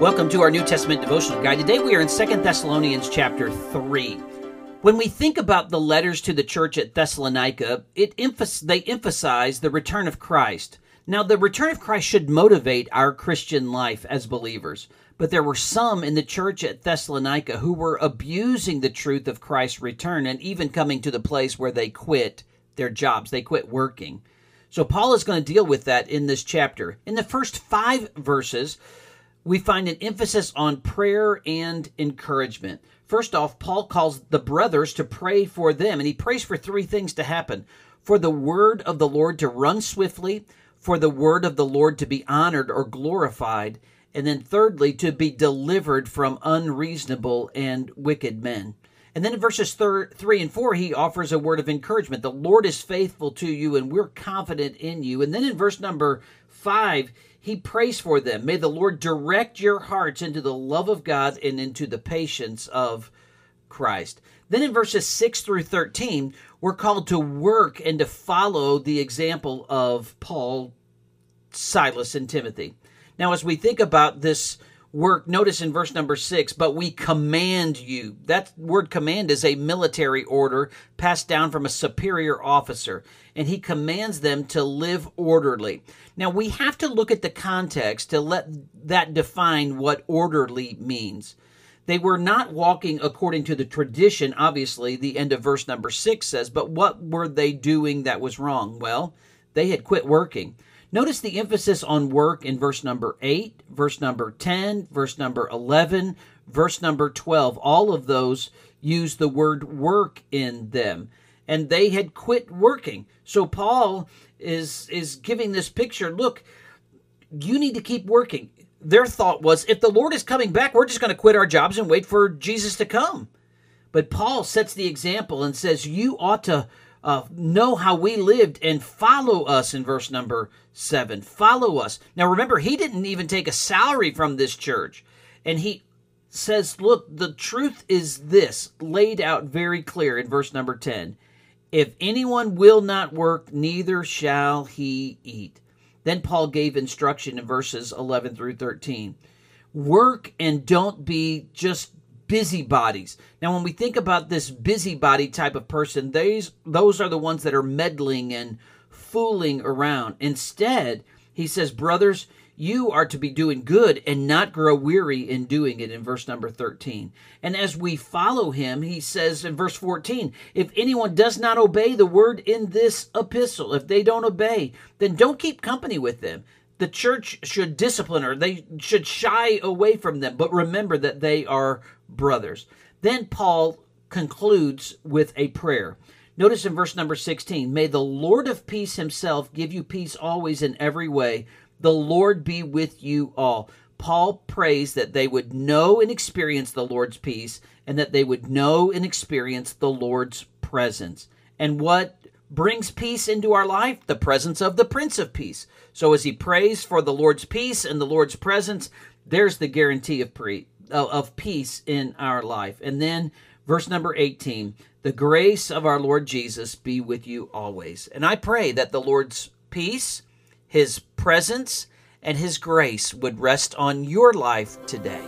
Welcome to our New Testament devotional guide. Today we are in Second Thessalonians chapter 3. When we think about the letters to the church at Thessalonica, it they emphasize the return of Christ. Now, the return of Christ should motivate our Christian life as believers, but there were some in the church at Thessalonica who were abusing the truth of Christ's return and even coming to the place where they quit their jobs, they quit working. So, Paul is going to deal with that in this chapter. In the first five verses, we find an emphasis on prayer and encouragement. First off, Paul calls the brothers to pray for them, and he prays for three things to happen for the word of the Lord to run swiftly, for the word of the Lord to be honored or glorified, and then thirdly, to be delivered from unreasonable and wicked men. And then in verses thir- 3 and 4, he offers a word of encouragement. The Lord is faithful to you, and we're confident in you. And then in verse number 5, he prays for them. May the Lord direct your hearts into the love of God and into the patience of Christ. Then in verses 6 through 13, we're called to work and to follow the example of Paul, Silas, and Timothy. Now, as we think about this work, notice in verse number 6, but we command you. That word command is a military order passed down from a superior officer, and he commands them to live orderly. Now, we have to look at the context to let that define what orderly means. They were not walking according to the tradition, obviously, the end of verse number six says, but what were they doing that was wrong? Well, they had quit working. Notice the emphasis on work in verse number 8, verse number 10, verse number 11, verse number 12. All of those use the word work in them. And they had quit working. So Paul is is giving this picture, look, you need to keep working. Their thought was if the Lord is coming back, we're just going to quit our jobs and wait for Jesus to come. But Paul sets the example and says you ought to uh, know how we lived and follow us in verse number seven. Follow us. Now remember, he didn't even take a salary from this church. And he says, look, the truth is this, laid out very clear in verse number 10. If anyone will not work, neither shall he eat. Then Paul gave instruction in verses 11 through 13. Work and don't be just busybodies. Now, when we think about this busybody type of person, these, those are the ones that are meddling and fooling around. Instead, he says, brothers, you are to be doing good and not grow weary in doing it in verse number 13. And as we follow him, he says in verse 14, if anyone does not obey the word in this epistle, if they don't obey, then don't keep company with them. The church should discipline or they should shy away from them, but remember that they are brothers. Then Paul concludes with a prayer. Notice in verse number 16, may the Lord of peace himself give you peace always in every way the Lord be with you all. Paul prays that they would know and experience the Lord's peace and that they would know and experience the Lord's presence. And what brings peace into our life? The presence of the Prince of Peace. So as he prays for the Lord's peace and the Lord's presence, there's the guarantee of, pre- of peace in our life. And then verse number 18 the grace of our Lord Jesus be with you always. And I pray that the Lord's peace his presence and His grace would rest on your life today.